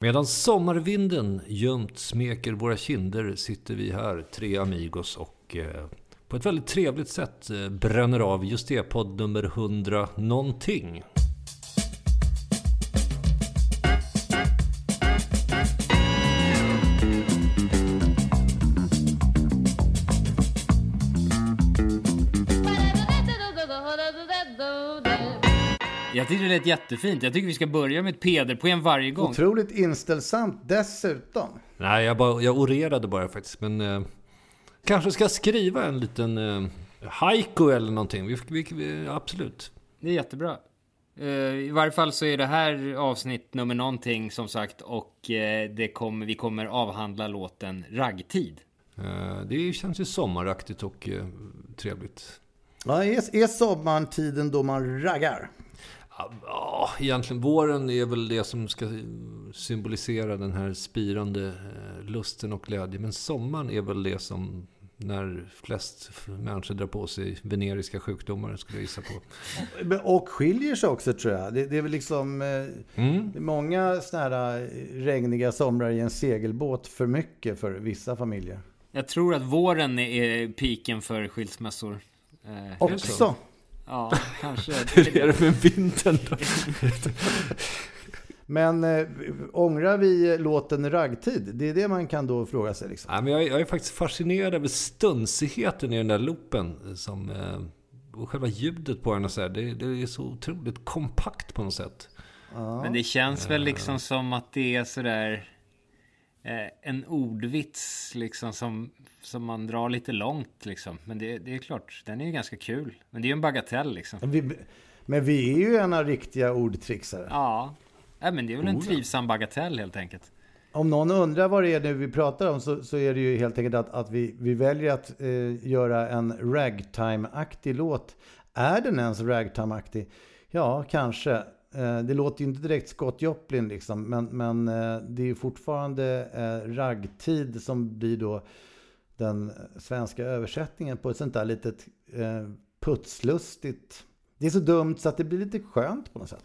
Medan sommarvinden gömt smeker våra kinder sitter vi här, tre amigos och eh, på ett väldigt trevligt sätt eh, bränner av just det, podd nummer 100 någonting. Jag tycker det lät jättefint. Jag tycker vi ska börja med ett pederpoem varje gång. Otroligt inställsamt dessutom. Nej, jag, bara, jag orerade bara faktiskt, men eh, kanske ska skriva en liten eh, haiku eller någonting. Vi, vi, vi, absolut. Det är jättebra. Eh, I varje fall så är det här avsnitt nummer någonting som sagt och eh, det kommer, vi kommer avhandla låten Raggtid. Eh, det känns ju sommaraktigt och trevligt. Ja, är, är sommaren tiden då man raggar? Ja, egentligen våren är väl det som ska symbolisera den här spirande eh, lusten och glädjen. Men sommaren är väl det som när flest människor drar på sig veneriska sjukdomar, skulle jag gissa på. Och skiljer sig också tror jag. Det, det är väl liksom eh, Mm. det är många sådana här eh, regniga somrar i en segelbåt för mycket för vissa familjer. Jag tror att våren är piken för skilsmässor. Eh, Också. Ja, kanske. Hur är det med vintern då? Men äh, ångrar vi låten Raggtid? Det är det man kan då fråga sig. Liksom. Nej, men jag, är- jag är faktiskt fascinerad över stunsigheten i den där loopen. Som, eh, och själva ljudet på den och så här, det, det är så otroligt kompakt på något sätt. Men det känns väl liksom som att det är sådär eh, en ordvits liksom som, som man drar lite långt liksom. Men det, det är klart, den är ju ganska kul. Men det är ju en bagatell liksom. Vi, men vi är ju ena riktiga ordtrixare. Ja, Nej, men det är väl en trivsam bagatell helt enkelt. Om någon undrar vad det är nu vi pratar om så, så är det ju helt enkelt att, att vi, vi väljer att eh, göra en ragtime-aktig låt. Är den ens ragtime-aktig? Ja, kanske. Eh, det låter ju inte direkt Scott Joplin liksom, men, men eh, det är ju fortfarande eh, raggtid som blir då den svenska översättningen på ett sånt där litet putslustigt. Det är så dumt så att det blir lite skönt på något sätt.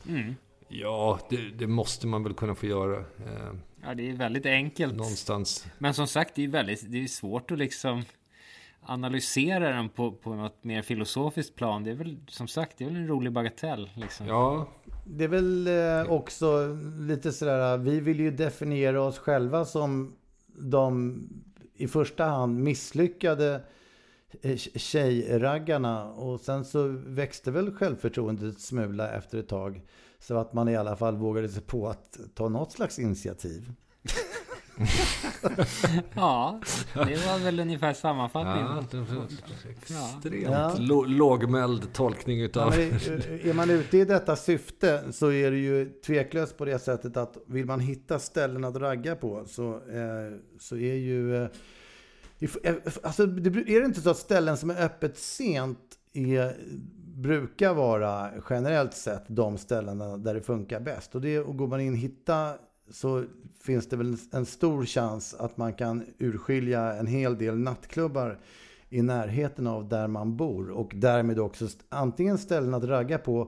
Ja, det, det måste man väl kunna få göra. Ja, det är väldigt enkelt. någonstans. Men som sagt, det är väldigt det är svårt att liksom analysera den på, på något mer filosofiskt plan. Det är väl som sagt, det är väl en rolig bagatell liksom. Ja, Det är väl eh, också lite sådär, vi vill ju definiera oss själva som de i första hand misslyckade eh, tjejraggarna och sen så växte väl självförtroendet ett smula efter ett tag. Så att man i alla fall vågade sig på att ta något slags initiativ. Ja, det var väl ungefär sammanfattningen. ja extremt Ja. lå- lågmäld tolkning Ja, utav... men är- är man ute i detta syfte så är det ju tveklöst på det sättet att vill man hitta ställen att ragga på så, eh, så är ju... Eh, eh, alltså, det, är det inte så att ställen som är öppet sent är, brukar vara generellt sett de ställena där det funkar bäst. Och, det, och går man in och hitta så finns det väl en stor chans att man kan urskilja en hel del nattklubbar i närheten av där man bor och därmed också antingen ställen att ragga på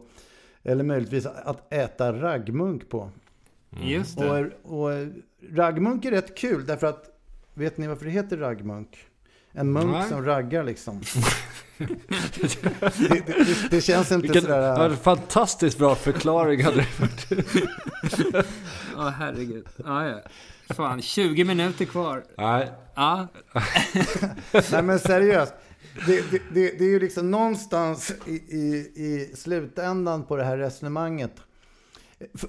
eller möjligtvis att äta raggmunk på. Just det. Och, och raggmunk är rätt kul därför att vet ni varför det heter raggmunk? En munk Nej. som raggar liksom. det, det, det, det känns inte Vilken sådär... ja, fantastiskt bra förklaring hade det varit. Ja, herregud. Ja, ja. Fan, 20 minuter kvar. Nej, Ja, Nej men seriöst. Det, det, det, det är ju liksom någonstans i, i, i slutändan på det här resonemanget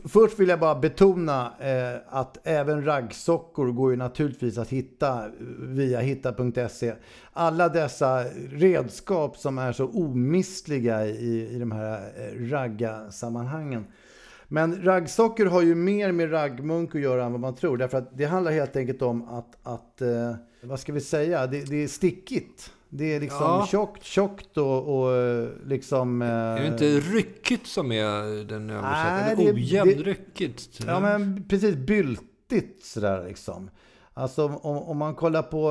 Först vill jag bara betona eh, att även raggsockor går ju naturligtvis att hitta via hitta.se. Alla dessa redskap som är så omistliga i, i de här eh, ragga-sammanhangen. Men raggsockor har ju mer med raggmunk att göra än vad man tror. Därför att det handlar helt enkelt om att, att eh, vad ska vi säga, det, det är stickigt. Det är liksom Ja. tjockt, tjockt och, och eh, liksom... Eh, Är det inte ryckigt som är den Nej, översättningen? det- Ojämnryckigt? Ja, men precis byltigt sådär liksom. Alltså om, om man kollar på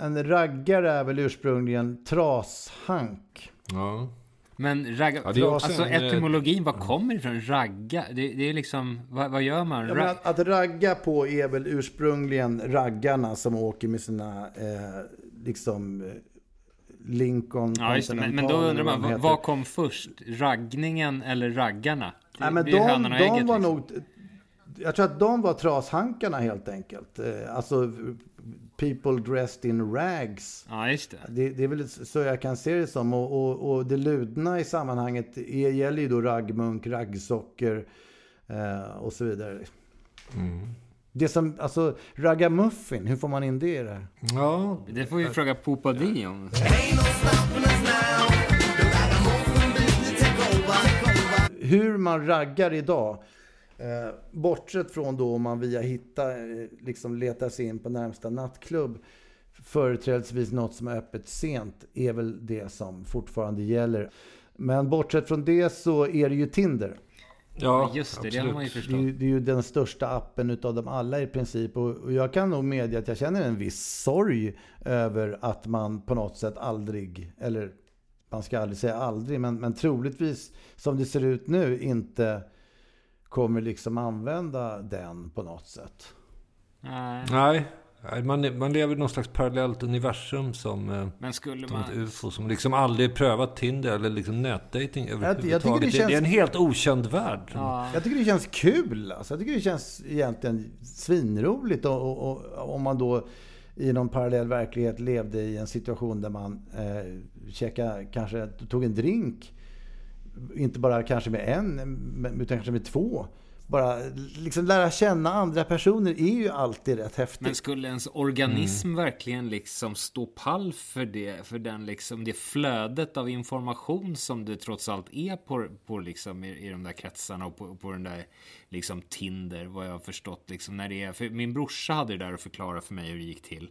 en, en raggare är väl ursprungligen trashank. Ja. Men ragga, Ja, också alltså eh, etymologin, vad kommer ifrån? Ragga? Det, det är liksom, vad, vad gör man? Ja, att, att ragga på är väl ursprungligen raggarna som åker med sina eh, liksom eh, Lincoln ja, just det. Men, men då undrar man, vad, vad kom först? Raggningen eller raggarna? Det Nej, men de, de ägget, var liksom. nog... Jag tror att de var trashankarna helt enkelt. Eh, Alltså people dressed in rags. Ja, just det. Det, det är väl så jag kan se det som. Och, och, och det ludna i sammanhanget är, gäller ju då raggmunk, raggsockor eh, och så vidare. Det som, alltså ragamuffin, hur får man in det i det här? ja, Det får vi fråga Popa Di om. Hur man raggar idag, eh, bortsett från då om man via Hitta eh, liksom letar sig in på närmsta nattklubb, företrädesvis något som är öppet sent, är väl det som fortfarande gäller. Men bortsett från det så är det ju Tinder. Ja Just det, det absolut. har man ju Det är, förstått. ju, det är ju den största appen utav dem alla i princip. Och, och jag kan nog medge att jag känner en viss sorg över att man på något sätt aldrig, eller man ska aldrig säga aldrig, men, men troligtvis som det ser ut nu inte kommer liksom använda den på något sätt. Nej, man, man lever i någon slags parallellt universum som, eh, Men skulle som ett man... ufo. Som liksom aldrig prövat Tinder eller liksom nätdating jag överhuvudtaget. tycker det det, känns- det är en helt okänd värld. Ja. Jag tycker det känns kul. Alltså. Jag tycker det känns egentligen svinroligt. Och, och, och, om man då i någon parallell verklighet levde i en situation där man eh, käkade, kanske tog en drink. Inte bara kanske med en, men- utan kanske med två. Bara liksom lära känna andra personer är ju alltid rätt häftigt. Men skulle ens organism verkligen liksom stå pall för det, för den liksom, det flödet av information som det trots allt är på, på liksom i, i de där kretsarna och på, på den där liksom Tinder, vad jag har förstått liksom när det är, för min brorsa hade det där och förklara för mig hur det gick till.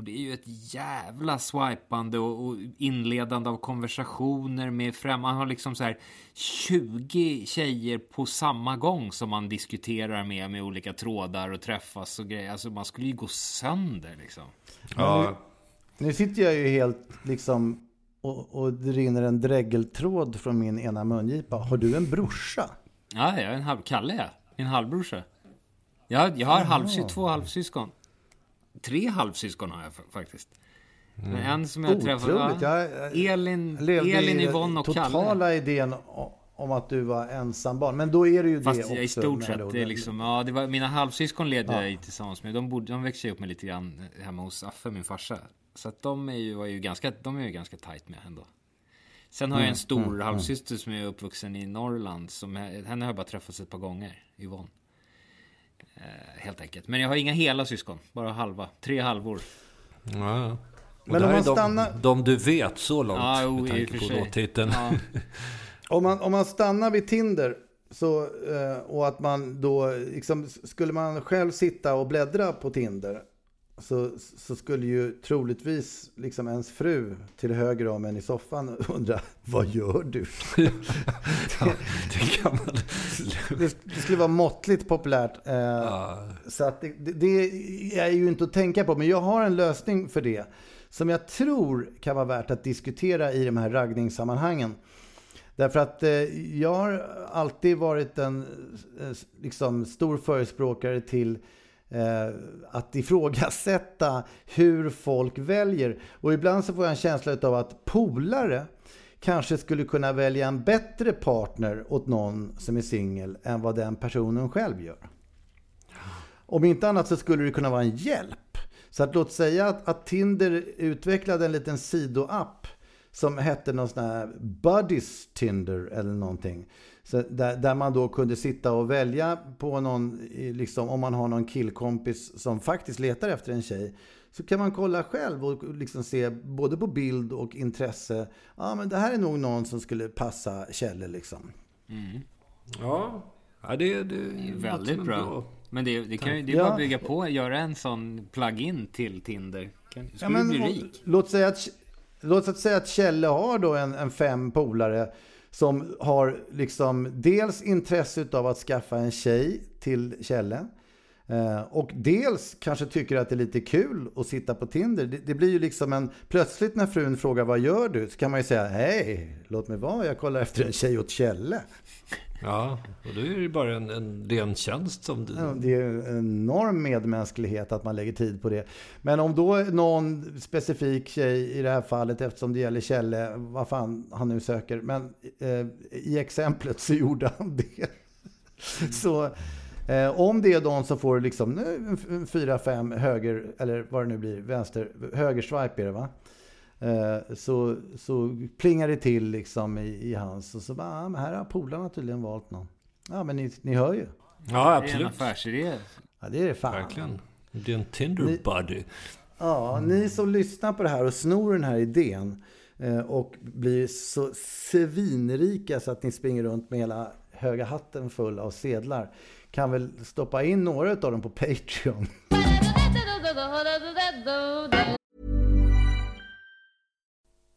Och det är ju ett jävla swipande och, och inledande av konversationer med främmande. Man har liksom så här 20 tjejer på samma gång som man diskuterar med med olika trådar och träffas och grejer. Alltså man skulle ju gå sönder liksom. Ja, Nu sitter jag ju helt liksom och, och det rinner en dräggeltråd från min ena mungipa. Har du en brorsa? Ja, jag är en halv... Kalle jag. Min halvbrorsa. Jag, jag har halvsy, två halvsyskon. Tre halvsyskon har jag fa- faktiskt. Men en som jag träffade... Otroligt. Ja, Jag, Elin, levde Elin Yvonne och totala Kalle. idén o- om att du var ensambarn. Men då är det ju Fast det också. jag i stort sett, det liksom, ja, det var, mina halvsyskon levde jag ju tillsammans med. De, bodde, de växte upp med lite grann hemma hos Affe, min farsa. Så att de är ju, var ju ganska, de är ju ganska tajt med ändå. Sen har jag Mm, en stor halvsyster som är uppvuxen i Norrland. Som, jag- henne har jag bara träffat ett par gånger, Yvonne. Eh, helt enkelt. Men jag har inga hela syskon, bara halva. Tre halvor. ja. Men om man de, stannar- de du vet så långt Ja, jo, med i och tanke på låttiteln. Ja. Om man, om man stannar vid Tinder så, eh, och att man då, liksom, skulle man själv sitta och bläddra på Tinder så, så skulle ju troligtvis liksom ens fru till höger om en i soffan undra, vad gör du? ja, det kan man. Det, det skulle vara måttligt populärt. Eh, Ja. Så att det, det, det är ju inte att tänka på. Men jag har en lösning för det. Som jag tror kan vara värt att diskutera i de här raggningssammanhangen. Därför att eh, jag har alltid varit en eh, liksom, stor förespråkare till eh, att ifrågasätta hur folk väljer. Och ibland så får jag en känsla av att polare kanske skulle kunna välja en bättre partner åt någon som är singel än vad den personen själv gör. Om inte annat så skulle det kunna vara en hjälp. Så att låt säga att, att Tinder utvecklade en liten sidoapp som hette någon sån här Buddies Tinder eller någonting. Så där, där man då kunde sitta och välja på någon, liksom, om man har någon killkompis som faktiskt letar efter en tjej. Så kan man kolla själv och liksom se både på bild och intresse. Ja, men det här är nog någon som skulle passa Kjelle liksom. Mm. Ja, ja det, det är väldigt bra. bra. Men det, det kan ju det är ja. bara bygga på, göra en sån plug-in till Tinder. Kan, skulle ja, men, bli rik. Låt säga att, låt oss säga att Kjelle har då en, en fem polare som har liksom dels intresse av att skaffa en tjej till Kjelle. Eh, och dels kanske tycker att det är lite kul att sitta på Tinder. Det, det, blir ju liksom en... Plötsligt när frun frågar vad gör du? Så kan man ju säga hej, låt mig vara, jag kollar efter en tjej åt Kjelle. Ja, och då är det ju bara en, en ren tjänst som du... Ja, det är en enorm medmänsklighet att man lägger tid på det. Men om då någon specifik tjej i det här fallet, eftersom det gäller Kjelle, vad fan han nu söker, men eh, i exemplet så gjorde han det. så eh, om det är de som får liksom fyra, fem höger, eller vad det nu blir, vänster, högerswipe är det va? Eh, så, så plingar det till liksom i, i hans och så bara, ah, men här har polarna tydligen valt någon. Ja, men ni, ni hör ju. Ja, absolut. Det är en affärsidé. Ja, det är det fan. Verkligen. Det är en Tinder ni, buddy. Ja, mm. ni som lyssnar på det här och snor den här idén eh, och blir så svinrika så att ni springer runt med hela höga hatten full av sedlar kan väl stoppa in några av dem på Patreon.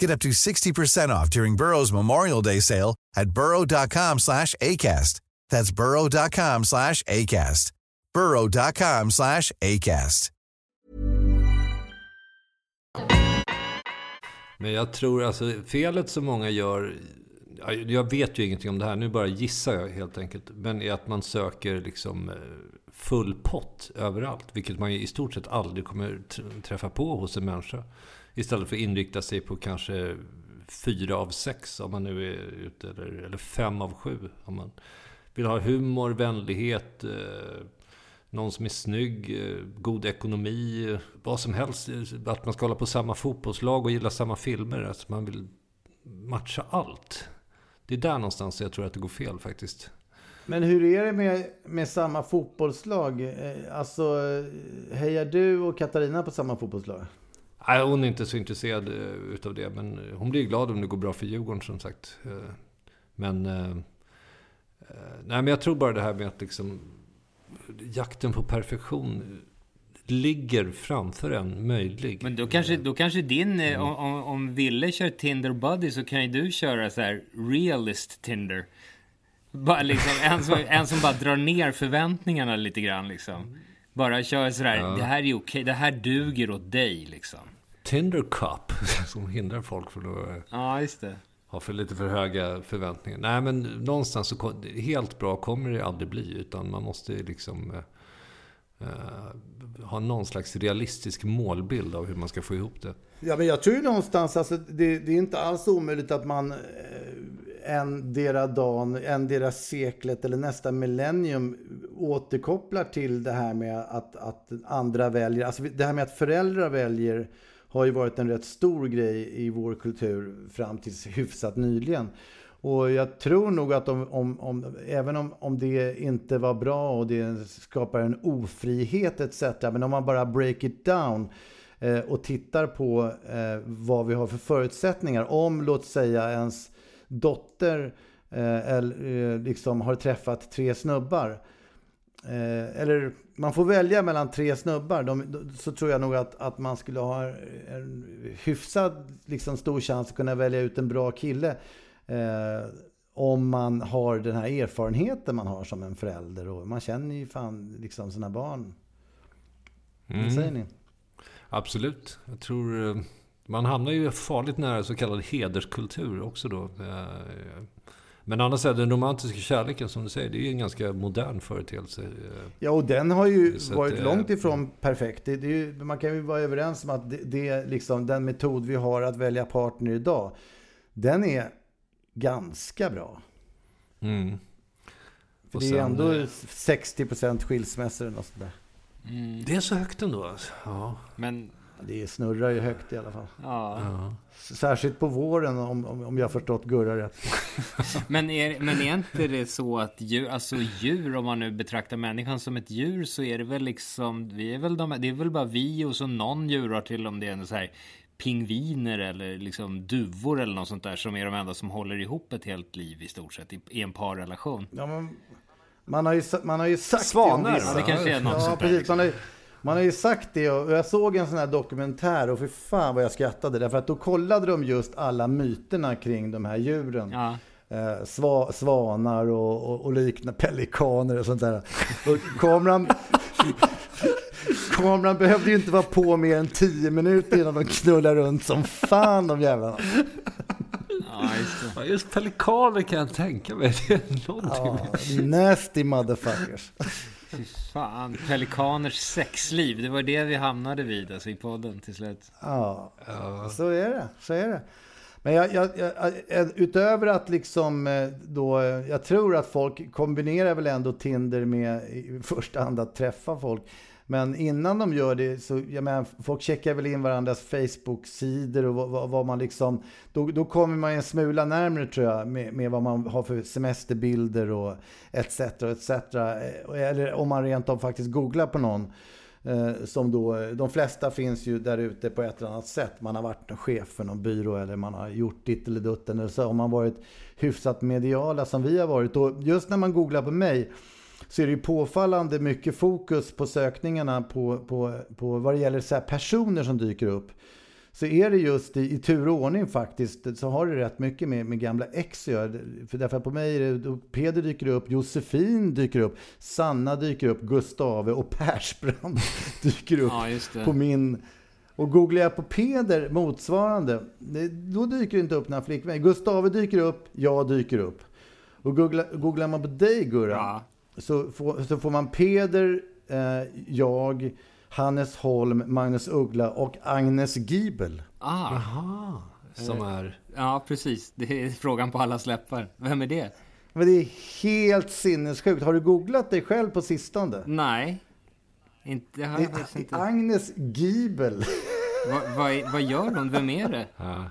Get up to 60% off during Burrow's Memorial Day sale at burrow.com slash ACAST. That's burrow.com slash ACAST. burrow.com slash ACAST. Men jag tror alltså felet som många gör, jag vet ju ingenting om det här, nu bara gissar jag helt enkelt, men är att man söker liksom eh, full pott överallt, vilket man i stort sett aldrig kommer träffa på hos en människa. Istället för att inrikta sig på kanske fyra av sex om man nu är ute. Eller, eller fem av sju om man vill ha humor, vänlighet, eh, någon som är snygg, eh, god ekonomi, vad som helst. Att man ska hålla på samma fotbollslag och gilla samma filmer. Att man vill matcha allt. Det är där någonstans jag tror att det går fel faktiskt. Men hur är det med, med samma fotbollslag? Eh, alltså, eh, hejar du och Katarina på samma fotbollslag? Nej, hon är inte så intresserad eh, utav det. Men hon blir glad om det går bra för Djurgården som sagt. Eh, men... Eh, nej, men jag tror bara det här med att liksom... Jakten på perfektion ligger framför en möjlig. Men då kanske, då kanske din, mm. om, om Ville kör Tinder Buddy så kan ju du köra så här realist Tinder. Bara liksom, en, som, en som bara drar ner förväntningarna lite grann liksom. Bara kör sådär, Ja. det här är okej, det här duger åt dig liksom. Tinder Cup, som hindrar folk från att eh, Ja, just det. ha för lite för höga förväntningar. Nej, men någonstans så helt bra kommer det aldrig bli. Utan man måste liksom eh, eh, ha någon slags realistisk målbild av hur man ska få ihop det. Ja, men jag tror ju någonstans, alltså, det, det är inte alls omöjligt att man eh, endera dagen, endera seklet eller nästa millennium återkopplar till det här med att, att andra väljer. Alltså det här med att föräldrar väljer har ju varit en rätt stor grej i vår kultur fram tills hyfsat nyligen. Och jag tror nog att om, om, om, även om, om det inte var bra och det skapar en ofrihet etc. Men om man bara break it down eh, och tittar på eh, vad vi har för förutsättningar. Om, låt säga, ens dotter eh, eller, eh, liksom har träffat tre snubbar. Eh, eller man får välja mellan tre snubbar. De, så tror jag nog att, att man skulle ha en hyfsad liksom, stor chans att kunna välja ut en bra kille. Eh, om man har den här erfarenheten man har som en förälder. Och man känner ju fan liksom sina barn. Vad säger ni? Absolut. Jag tror eh, man hamnar ju farligt nära så kallad hederskultur också då. Eh, Men annars är den romantiska kärleken som du säger, det är ju en ganska modern företeelse. eh. Ja, och den har ju Så varit det- långt ifrån perfekt. Det, det är ju, man kan ju vara överens om att det, det är liksom den metod vi har att välja partner idag. Den är ganska bra. Mm. För Och det är sen, ändå eh, 60% skilsmässor eller något sånt där. Det är så högt ändå alltså. Ja. Men, Det snurrar ju högt i alla fall. ja. ja. Särskilt på våren om, om, jag har förstått Gurra rätt. Men är, men är inte det så att djur, alltså djur, om man nu betraktar människan som ett djur, så är det väl liksom, vi är väl de, det är väl bara vi och så någon djurart till om det är så här pingviner eller liksom duvor eller något sånt där som är de enda som håller ihop ett helt liv i stort sett i, i en parrelation. Ja, men, man, har ju, man har ju sagt Svanar. Ja, det kanske är något Ja, sånt precis. liksom. Man har, ju- man har ju sagt det och jag såg en sån här dokumentär och för fan vad jag skrattade. Därför att då kollade de just alla myterna kring de här djuren. Ja. Eh, sva, svanar och, och, och liknande, pelikaner och sånt där. Och kameran, kameran behövde ju inte vara på mer än 10 minuter innan de knullar runt som fan de jävlarna. Ja, just det. Ja, just pelikaner kan jag tänka mig. Det är någonting. Ja, nasty motherfuckers. Fan, pelikaners sexliv, det var det vi hamnade vid alltså, i podden till slut. Ja, så är det. Så är det. Men jag, jag, jag, utöver att liksom eh, då, jag tror att folk kombinerar väl ändå Tinder med i första hand att träffa folk. Men innan de gör det så, jag menar, folk checkar väl in varandras Facebook-sidor och vad, vad, vad man liksom, då, då kommer man en smula närmare tror jag med, med vad man har för semesterbilder och etc. etc. Eh, eller om man rent av faktiskt googlar på någon. Eh, som då, de flesta finns ju där ute på ett eller annat sätt. Man har varit chef för någon byrå eller man har gjort ditt eller dutten. Eller så har man varit hyfsat mediala som vi har varit. Och just när man googlar på mig så är det ju påfallande mycket fokus på sökningarna på, på, på vad det gäller så här personer som dyker upp. Så är det just i, i tur och ordning faktiskt så har det rätt mycket med, med gamla ex att göra. För därför att på mig är det, då Peder dyker upp, Josefin dyker upp, Sanna dyker upp, Gustave och Persbrandt dyker upp Ja, på min... Och googlar jag på Peder motsvarande, då dyker det inte upp några flickvänner. Gustave dyker upp, jag dyker upp. Och googlar, googlar man på dig Gurra, Ja. Så, får, så får man Peder, eh, jag, Hannes Holm, Magnus Uggla och Agnes Giebel. Ah, Aha, som är... ja precis. Det är frågan på alla läppar. Vem är det? Men det är helt sinnessjukt. Har du googlat dig själv på sistone? Nej. Inte, det har Det jag faktiskt är inte. Agnes Giebel. Vad, vad, vad gör hon? Vem är det? Ja.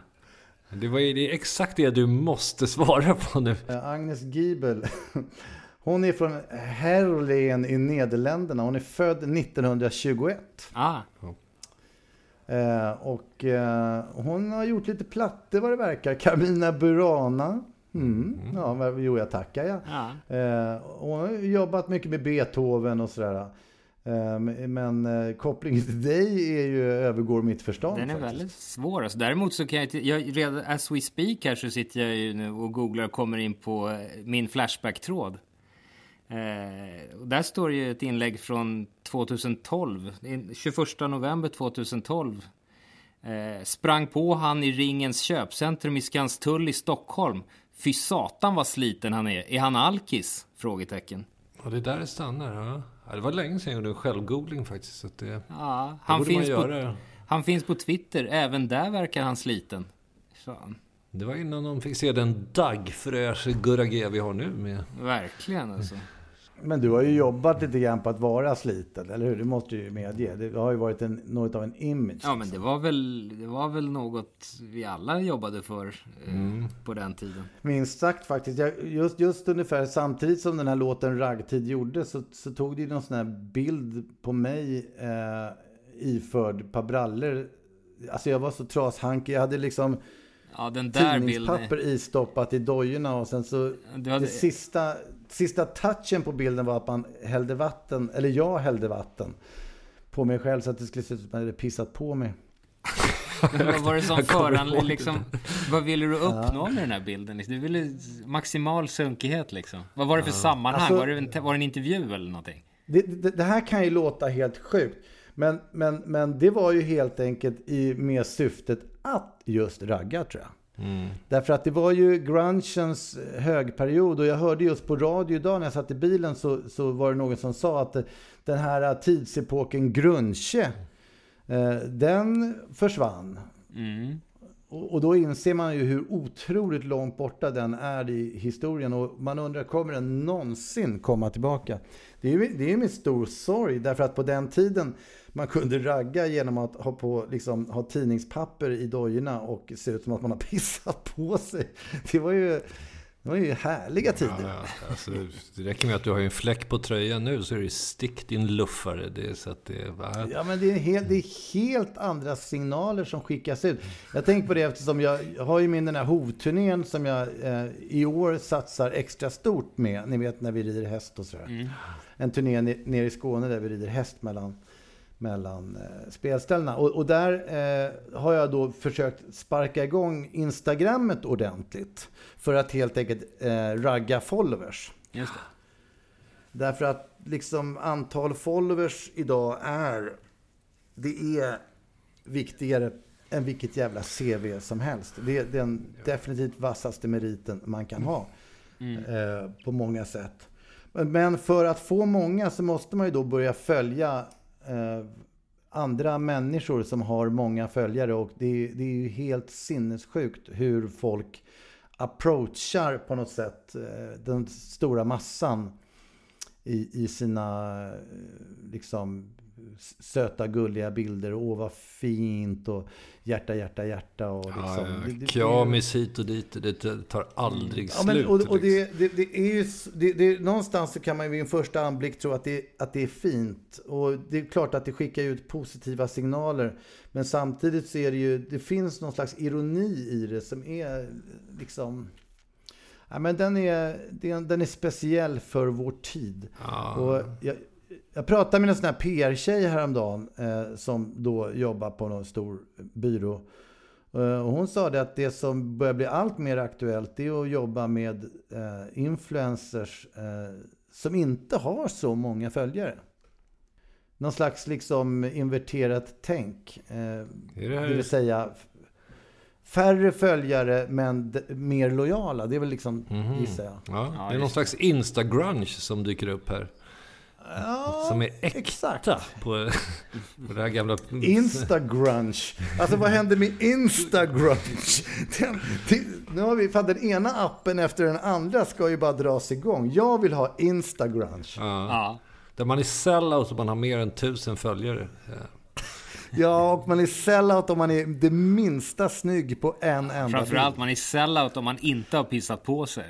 Det, var, det är exakt det du måste svara på nu. Eh, Agnes Giebel. Hon är från Herlen i Nederländerna. Hon är född 1921. Ah, Eh, och eh, hon har gjort lite plattor vad det verkar. Carmina Burana. Mm. Ja, vad- jo jag tackar ja. ja. Eh, hon har jobbat mycket med Beethoven och sådär. Eh, Men eh, kopplingen till dig är ju, övergår mitt förstånd. Den är faktiskt. väldigt svår. Alltså, däremot så kan jag. Jag, redan as we speak här så sitter jag ju nu och googlar och kommer in på eh, min Flashback-tråd. Eh, där står ju ett inlägg från 2012. Det är 21 november 2012. Eh, sprang på han i Ringens köpcentrum i Skanstull i Stockholm. Fy satan vad sliten han är. Är han alkis? Frågetecken. Och det är där det stannar. Ja. Ja, det var länge sedan jag gjorde en självgoogling faktiskt. Så det, Ja, det han finns, på, han finns på Twitter. Även där verkar han sliten. Fan, Det var innan de fick se den daggfräsche Gurra G vi har nu med. verkligen alltså. Men du har ju jobbat lite grann på att vara sliten, eller hur? Det måste du ju medge. Det har ju varit en, något av en image. Ja, men det var väl, det var väl något vi alla jobbade för eh, på den tiden. Minst sagt faktiskt. Jag, just, just ungefär samtidigt som den här låten Raggtid gjorde så, så tog det ju någon sån här bild på mig eh, iförd ett par brallor. Alltså jag var så trashankig. Jag hade liksom Ja, den där tidningspapper bilden. istoppat i dojorna och sen så hade- det sista, sista touchen på bilden var att man hällde vatten, eller jag hällde vatten på mig själv så att det skulle se ut som att man hade pissat på mig. Men vad var det som Jag föranledde liksom? Vad ville du uppnå med den här bilden? Du ville maximal sunkighet liksom. Vad var det för sammanhang? Alltså- var, det en, var det en intervju eller någonting? Det, det, det här kan ju låta helt sjukt. Men, men, men det var ju helt enkelt i, med syftet att just ragga tror jag. Därför att det var ju grungens högperiod och jag hörde just på radio idag när jag satt i bilen så, så var det någon som sa att den här tidsepoken grunge, eh, den försvann. Och, och då inser man ju hur otroligt långt borta den är i historien och man undrar, kommer den någonsin komma tillbaka? Det är ju det är med stor sorg därför att på den tiden man kunde ragga genom att ha, på, liksom, ha tidningspapper i dojorna och se ut som att man har pissat på sig. Det var ju, det var ju härliga tider. Ja, ja, alltså, det räcker med att du har en fläck på tröjan nu så är det stick din luffare. Det är så att det är... Va? Ja, men det är, helt, det är helt andra signaler som skickas ut. Jag tänker på det eftersom jag har ju min den här hovturnén som jag eh, i år satsar extra stort med. Ni vet när vi rider häst och sådär. En turné ne- nere i Skåne där vi rider häst mellan, mellan eh, spelställena. Och, och där eh, har jag då försökt sparka igång Instagrammet ordentligt. För att helt enkelt eh, ragga followers. Just det. Därför att liksom antal followers idag är, det är viktigare än vilket jävla CV som helst. Det är den definitivt vassaste meriten man kan ha eh, på många sätt. Men för att få många så måste man ju då börja följa eh, andra människor som har många följare och det, det är ju helt sinnessjukt hur folk approachar på något sätt eh, den stora massan i, i sina eh, liksom söta gulliga bilder. Åh vad fint och hjärta, hjärta, hjärta. Och liksom. Ja, Det- det- det- Kramis hit och dit. Det tar aldrig Ja, men, slut. och, och liksom. det, det, det är ju, det, det, någonstans så kan man ju vid en första anblick tro att det, att det är fint. Och det är klart att det skickar ut positiva signaler. Men samtidigt så är det ju, det finns någon slags ironi i det som är liksom... Ja, men den, är, den, den är speciell för vår tid. Och jag, jag pratade med en sån här PR-tjej häromdagen eh, som då jobbar på någon stor byrå. Eh, Och hon sa det att det som börjar bli allt mer aktuellt är att jobba med eh, influencers eh, som inte har så många följare. Någon slags liksom inverterat tänk. Eh, det det, vill säga färre följare men mer lojala. Det är väl liksom, gissar jag. Ja, Ja, det är någon just slags instagrunge som dyker upp här. Ja, Som är äkta exakt. på, på det här gamla... Instagrunge. Alltså vad händer med Instagrunge? Den, det, nu har vi, fan, den ena appen efter den andra ska ju bara dras igång. Jag vill ha Instagrunge. Ja, Ja. där man är sellout och man har mer än tusen följare. Ja. Och man är sellout om man är det minsta snygg på en enda Framförallt bild. man är sellout om man inte har pissat på sig.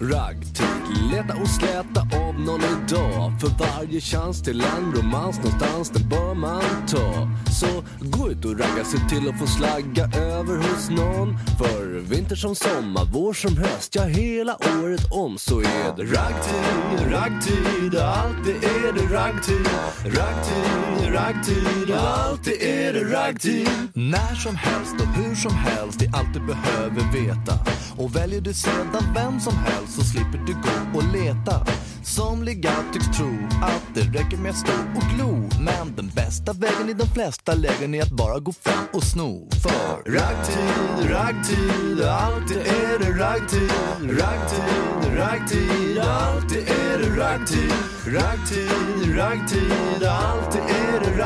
Raggtid leta och släta av någon idag. För varje chans till en romans någonstans, den bör man ta. Så gå ut och ragga, se till att få slagga över hos någon. För vinter som sommar, vår som höst, ja hela året om så är det raggtid, raggtid, alltid är det raggtid. Raggtid, raggtid, alltid är det raggtid. När som helst och hur som helst, det är allt du behöver veta. Och väljer du sedan vem som helst så slipper du gå och leta. Somliga tycks tro att det räcker med att stå och glo. Men den bästa vägen i de flesta lägen är att bara gå fram och sno. För Raggtid, raggtid, alltid är det raggtid. Raggtid, raggtid, alltid är det raggtid. Raggtid, raggtid, alltid är det